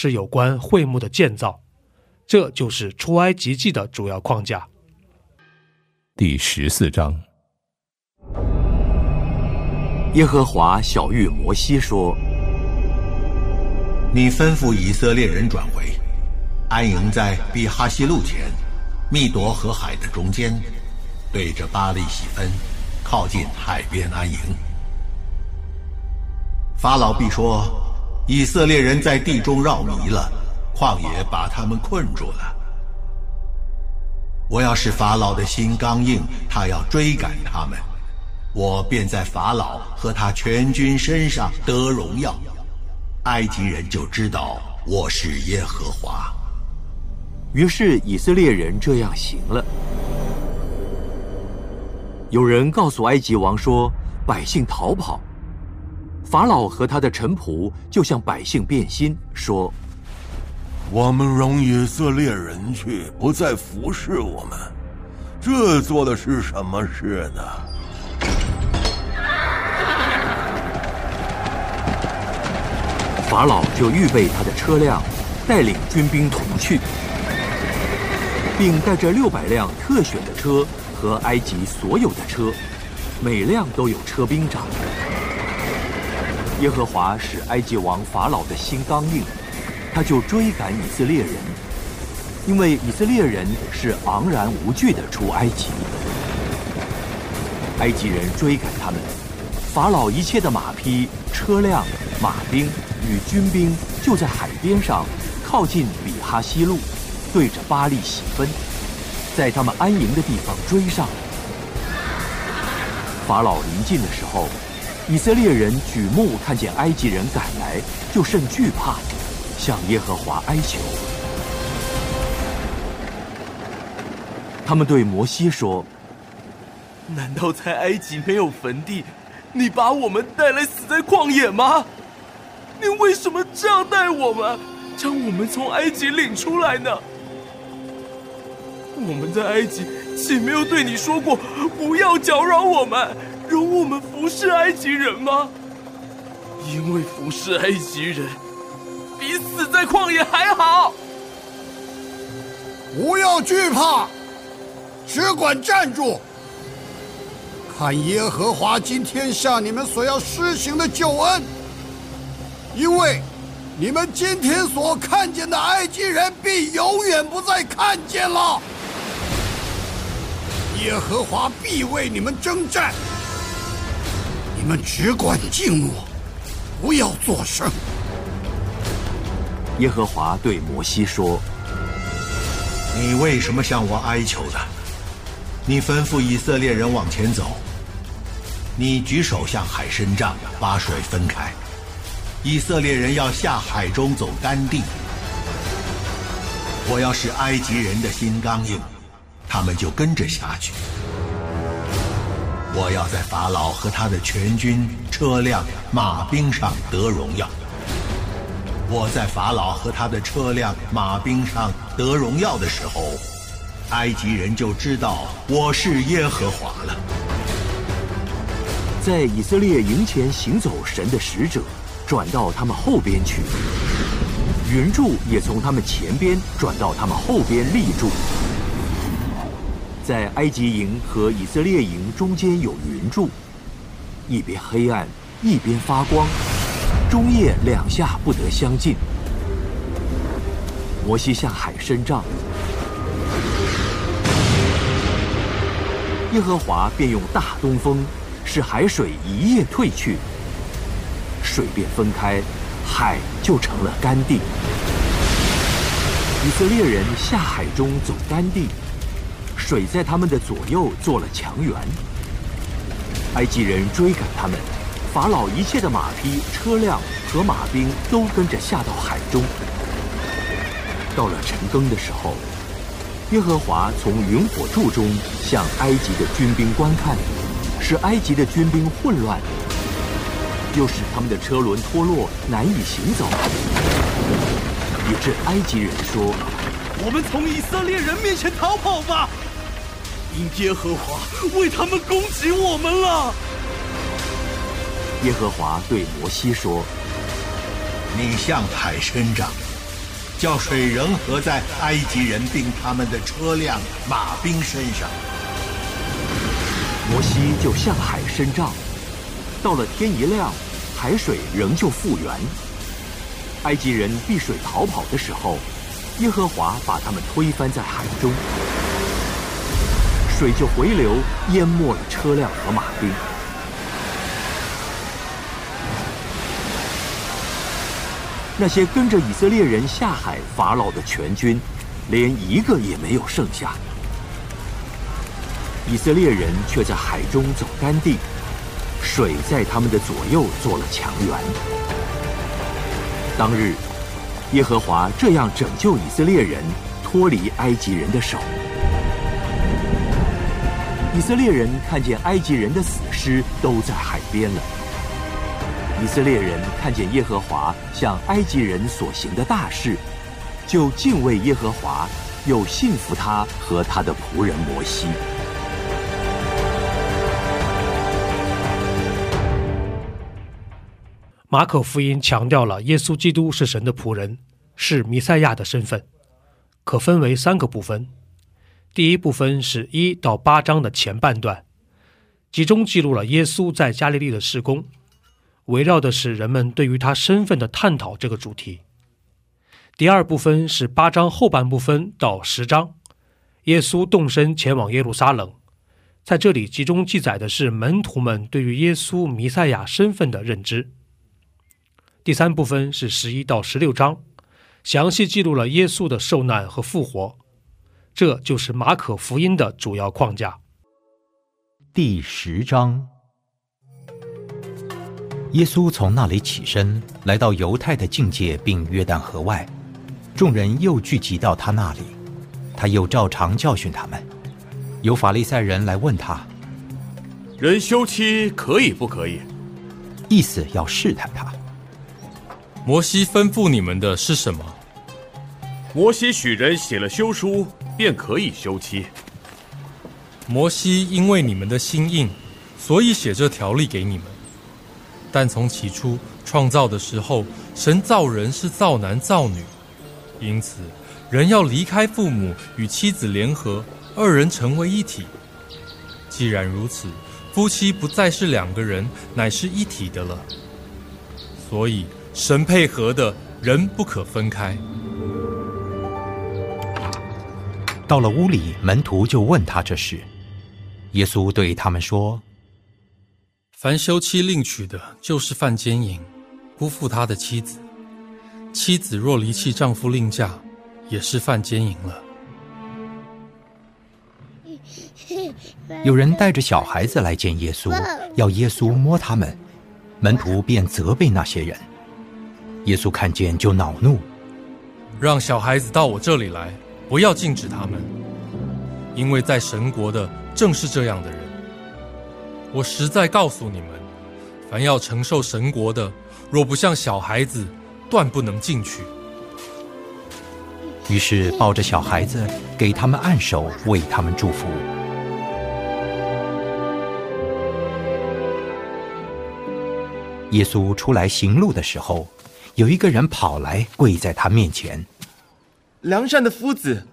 是有关会幕的建造，这就是出埃及记的主要框架。第十四章，耶和华小谕摩西说：“你吩咐以色列人转回，安营在比哈西路前，密夺河海的中间，对着巴利喜分，靠近海边安营。法老必说。”以色列人在地中绕迷了，旷野把他们困住了。我要使法老的心刚硬，他要追赶他们，我便在法老和他全军身上得荣耀，埃及人就知道我是耶和华。于是以色列人这样行了。有人告诉埃及王说，百姓逃跑。法老和他的臣仆就向百姓变心，说：“我们容以色列人去，不再服侍我们，这做的是什么事呢？”法老就预备他的车辆，带领军兵同去，并带着六百辆特选的车和埃及所有的车，每辆都有车兵长。耶和华使埃及王法老的心刚硬，他就追赶以色列人，因为以色列人是昂然无惧的出埃及。埃及人追赶他们，法老一切的马匹、车辆、马兵与军兵就在海边上，靠近比哈西路，对着巴利喜分，在他们安营的地方追上。法老临近的时候。以色列人举目看见埃及人赶来，就甚惧怕，向耶和华哀求。他们对摩西说：“难道在埃及没有坟地？你把我们带来死在旷野吗？你为什么这样待我们，将我们从埃及领出来呢？我们在埃及岂没有对你说过，不要搅扰我们？”容我们服侍埃及人吗？因为服侍埃及人比死在旷野还好。不要惧怕，只管站住，看耶和华今天向你们所要施行的救恩。因为你们今天所看见的埃及人，必永远不再看见了。耶和华必为你们征战。你们只管静默，不要作声。耶和华对摩西说：“你为什么向我哀求呢？你吩咐以色列人往前走。你举手向海伸杖，把水分开。以色列人要下海中走干地。我要使埃及人的心刚硬，他们就跟着下去。”我要在法老和他的全军车辆马兵上得荣耀。我在法老和他的车辆马兵上得荣耀的时候，埃及人就知道我是耶和华了。在以色列营前行走，神的使者转到他们后边去，云柱也从他们前边转到他们后边立住。在埃及营和以色列营中间有云柱，一边黑暗，一边发光，中夜两下不得相近。摩西下海伸杖，耶和华便用大东风，使海水一夜退去，水便分开，海就成了干地。以色列人下海中走干地，水在他们的左右做了墙垣。埃及人追赶他们，法老一切的马匹、车辆和马兵都跟着下到海中。到了晨更的时候，耶和华从云火柱中向埃及的军兵观看，使埃及的军兵混乱，又使他们的车轮脱落，难以行走。以致埃及人说：“我们从以色列人面前逃跑吧，因耶和华为他们攻击我们了。”耶和华对摩西说：“你向海伸张。”叫水仍合在埃及人并他们的车辆、马兵身上。摩西就向海伸杖，到了天一亮，海水仍旧复原。埃及人避水逃跑的时候，耶和华把他们推翻在海中，水就回流，淹没了车辆和马兵。那些跟着以色列人下海法老的全军，连一个也没有剩下。以色列人却在海中走干地，水在他们的左右做了墙垣。当日，耶和华这样拯救以色列人脱离埃及人的手。以色列人看见埃及人的死尸都在海边了。以色列人看见耶和华向埃及人所行的大事，就敬畏耶和华，又信服他和他的仆人摩西。马可福音强调了耶稣基督是神的仆人，是弥赛亚的身份，可分为三个部分。第一部分是一到八章的前半段，集中记录了耶稣在加利利的事工。围绕的是人们对于他身份的探讨这个主题。第二部分是八章后半部分到十章，耶稣动身前往耶路撒冷，在这里集中记载的是门徒们对于耶稣弥赛亚身份的认知。第三部分是十一到十六章，详细记录了耶稣的受难和复活，这就是马可福音的主要框架。第十章。耶稣从那里起身，来到犹太的境界，并约旦河外，众人又聚集到他那里，他又照常教训他们。有法利赛人来问他：“人休妻可以不可以？”意思要试探他。摩西吩咐你们的是什么？摩西许人写了休书，便可以休妻。摩西因为你们的心硬，所以写这条例给你们。但从起初创造的时候，神造人是造男造女，因此人要离开父母与妻子联合，二人成为一体。既然如此，夫妻不再是两个人，乃是一体的了。所以神配合的人不可分开。到了屋里，门徒就问他这事，耶稣对他们说。凡休妻另娶的，就是犯奸淫，辜负他的妻子；妻子若离弃丈夫另嫁，也是犯奸淫了。有人带着小孩子来见耶稣，要耶稣摸他们，门徒便责备那些人。耶稣看见就恼怒，让小孩子到我这里来，不要禁止他们，因为在神国的正是这样的人。我实在告诉你们，凡要承受神国的，若不像小孩子，断不能进去。于是抱着小孩子，给他们按手，为他们祝福。耶稣出来行路的时候，有一个人跑来跪在他面前：“良善的夫子，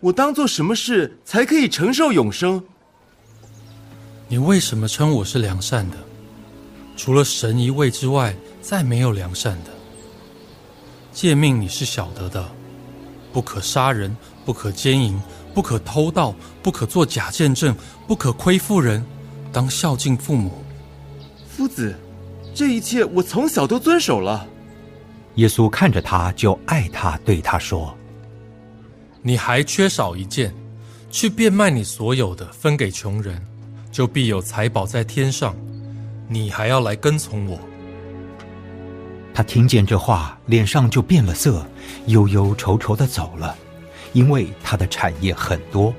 我当做什么事才可以承受永生？”你为什么称我是良善的？除了神一位之外，再没有良善的。诫命你是晓得的：不可杀人，不可奸淫，不可偷盗，不可作假见证，不可亏负人，当孝敬父母。夫子，这一切我从小都遵守了。耶稣看着他，就爱他，对他说：“你还缺少一件，去变卖你所有的，分给穷人，就必有财宝在天上。你还要来跟从我。”他听见这话，脸上就变了色，忧忧愁愁的走了，因为他的产业很多。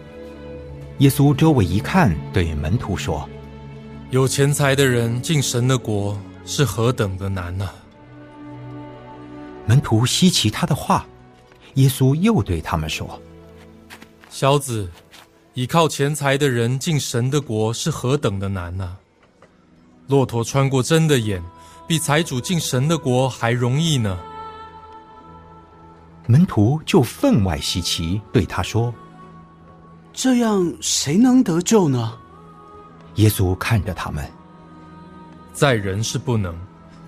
耶稣周围一看，对门徒说：“有钱财的人进神的国是何等的难呢？”门徒稀奇他的话，耶稣又对他们说：“小子，倚靠钱财的人进神的国是何等的难呢？骆驼穿过针的眼，比财主进神的国还容易呢。”门徒就分外稀奇，对他说：“这样谁能得救呢？”耶稣看着他们，在人是不能，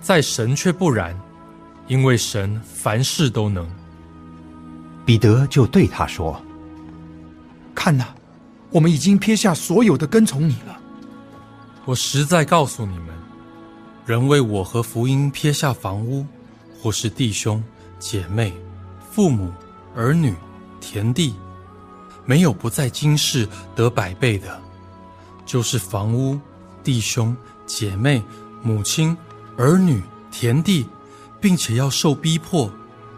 在神却不然。因为神凡事都能。彼得就对他说：“看呐，我们已经撇下所有的跟从你了。我实在告诉你们，人为我和福音撇下房屋，或是弟兄姐妹、父母、儿女、田地，没有不在今世得百倍的，就是房屋、弟兄姐妹、母亲、儿女、田地。”并且要受逼迫，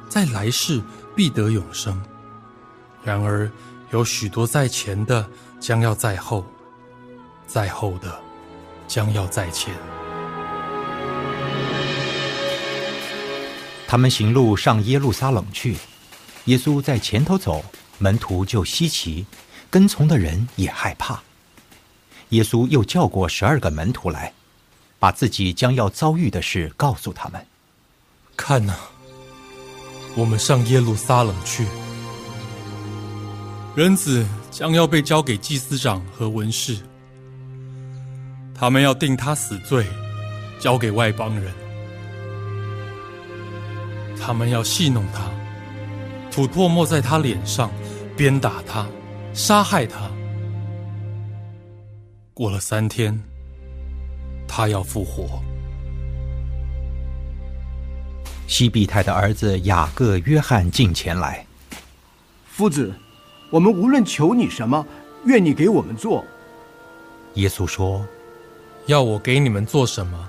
在来世必得永生。然而有许多在前的，将要在后；在后的，将要在前。他们行路上耶路撒冷去，耶稣在前头走，门徒就稀奇，跟从的人也害怕。耶稣又叫过十二个门徒来，把自己将要遭遇的事告诉他们。看呐，我们上耶路撒冷去。人子将要被交给祭司长和文士，他们要定他死罪，交给外邦人。他们要戏弄他，吐唾沫在他脸上，鞭打他，杀害他。过了三天，他要复活。西庇太的儿子雅各、约翰近前来。夫子，我们无论求你什么，愿你给我们做。耶稣说：“要我给你们做什么？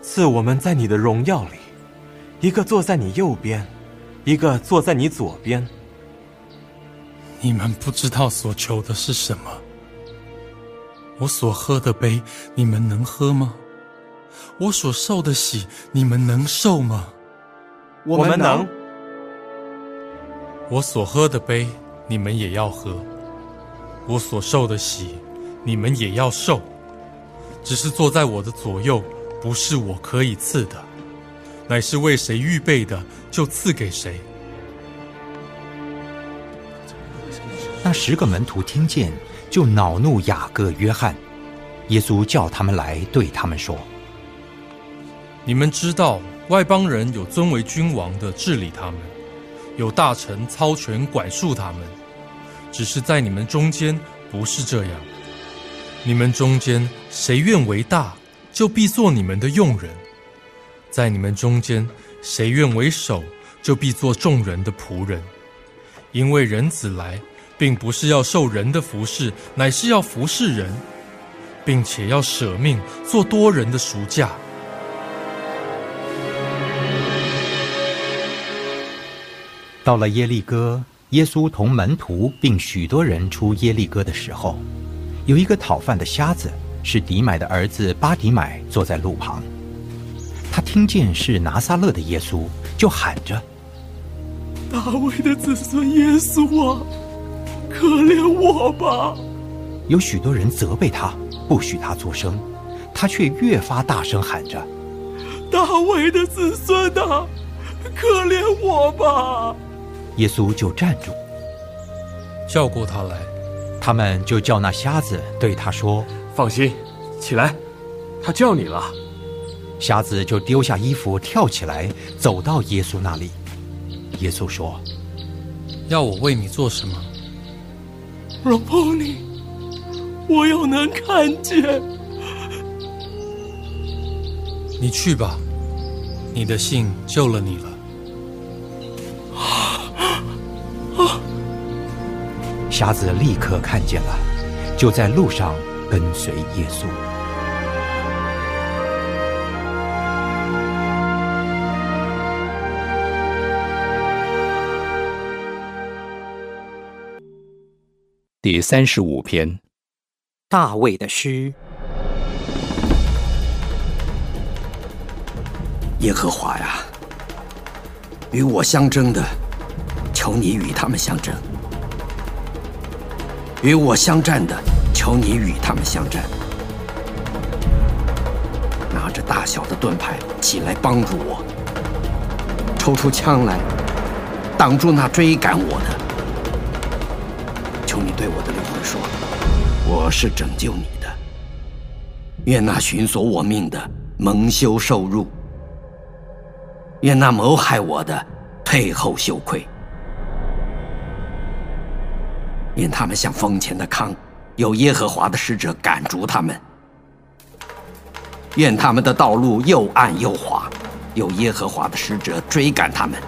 赐我们在你的荣耀里，一个坐在你右边，一个坐在你左边。你们不知道所求的是什么。我所喝的杯，你们能喝吗？”我所受的喜，你们能受吗？我们能。我所喝的杯，你们也要喝；我所受的喜，你们也要受。只是坐在我的左右，不是我可以赐的，乃是为谁预备的，就赐给谁。那十个门徒听见，就恼怒雅各、约翰。耶稣叫他们来，对他们说。你们知道，外邦人有尊为君王的治理他们，有大臣操权管束他们。只是在你们中间不是这样。你们中间谁愿为大，就必做你们的用人；在你们中间谁愿为首，就必做众人的仆人。因为人子来，并不是要受人的服侍，乃是要服侍人，并且要舍命做多人的赎价。到了耶利哥，耶稣同门徒并许多人出耶利哥的时候，有一个讨饭的瞎子，是迪买的儿子巴迪买，坐在路旁。他听见是拿撒勒的耶稣，就喊着：“大卫的子孙耶稣啊，可怜我吧！”有许多人责备他，不许他作声，他却越发大声喊着：“大卫的子孙啊，可怜我吧！”耶稣就站住，叫过他来。他们就叫那瞎子对他说：“放心，起来，他叫你了。”瞎子就丢下衣服，跳起来，走到耶稣那里。耶稣说：“要我为你做什么？让帮你，我又能看见。你去吧，你的信救了你了。瞎子立刻看见了，就在路上跟随耶稣。第三十五篇，大卫的诗。耶和华呀，与我相争的，求你与他们相争；与我相战的，求你与他们相战。拿着大小的盾牌起来帮助我，抽出枪来挡住那追赶我的。求你对我的灵魂说：“我是拯救你的。”愿那寻索我命的蒙羞受辱。愿那谋害我的退后羞愧，愿他们像风前的糠，有耶和华的使者赶逐他们；愿他们的道路又暗又滑，有耶和华的使者追赶他们；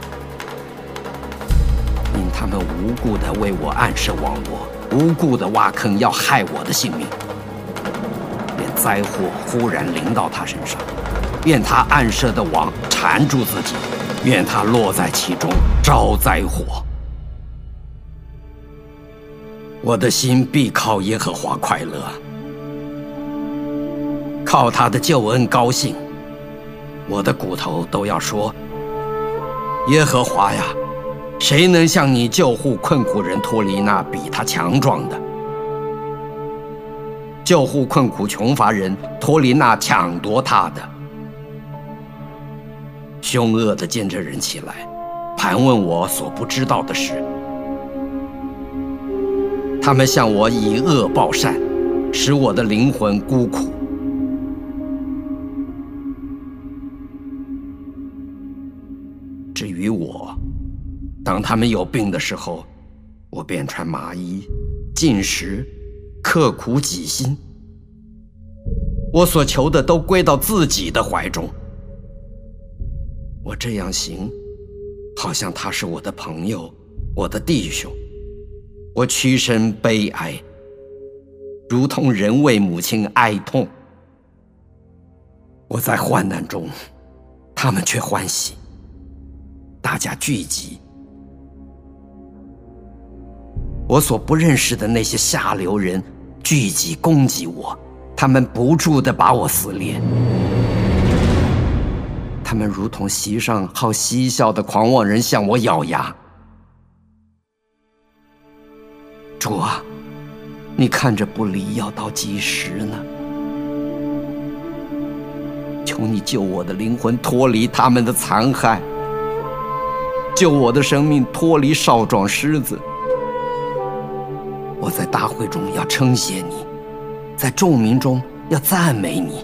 因他们无故的为我暗设网络，无故的挖坑要害我的性命；愿灾祸忽然临到他身上。愿他暗设的网缠住自己，愿他落在其中招灾祸。我的心必靠耶和华快乐，靠他的救恩高兴。我的骨头都要说：耶和华呀，谁能像你救护困苦人脱离那比他强壮的？救护困苦穷乏人脱离那抢夺他的？凶恶的见证人起来，盘问我所不知道的事。他们向我以恶报善，使我的灵魂孤苦。至于我，当他们有病的时候，我便穿麻衣，进食，刻苦己心。我所求的都归到自己的怀中。我这样行，好像他是我的朋友，我的弟兄。我屈身悲哀，如同人为母亲哀痛。我在患难中，他们却欢喜。大家聚集，我所不认识的那些下流人聚集攻击我，他们不住的把我撕裂。他们如同席上好嬉笑的狂妄人，向我咬牙。主啊，你看着不离要到几时呢？求你救我的灵魂脱离他们的残害，救我的生命脱离少壮狮子。我在大会中要称谢你，在众民中要赞美你。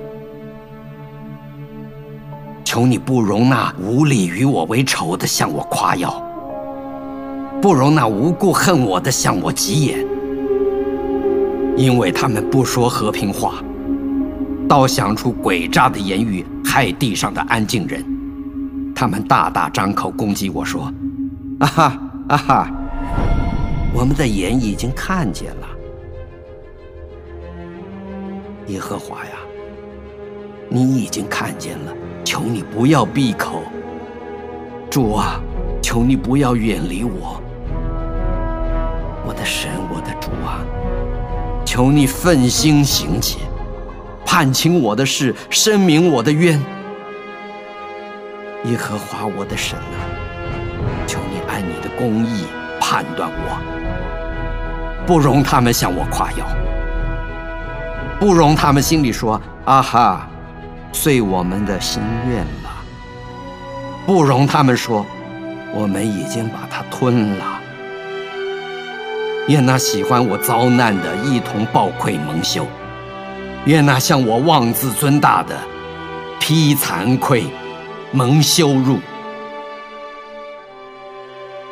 求你不容那无理与我为仇的向我夸耀，不容那无故恨我的向我急眼，因为他们不说和平话，倒想出诡诈的言语害地上的安静人。他们大大张口攻击我说：“啊哈啊哈，我们的眼已经看见了，耶和华呀，你已经看见了。”求你不要闭口，主啊，求你不要远离，我的神，我的主啊，求你奋心行解，判清我的事，申明我的冤。耶和华我的神啊，求你按你的公义判断我，不容他们向我夸耀，不容他们心里说啊哈。遂我们的心愿了，不容他们说，我们已经把它吞了。愿那喜欢我遭难的一同暴愧蒙羞，愿那向我妄自尊大的披惭愧蒙羞辱。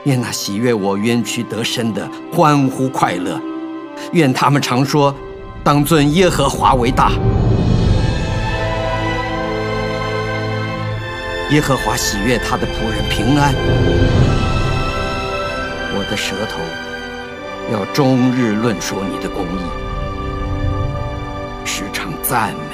愿那喜悦我冤屈得生的欢呼快乐，愿他们常说：“当尊耶和华为大。”耶和华喜悦他的仆人平安。我的舌头要终日论说你的公义，时常赞美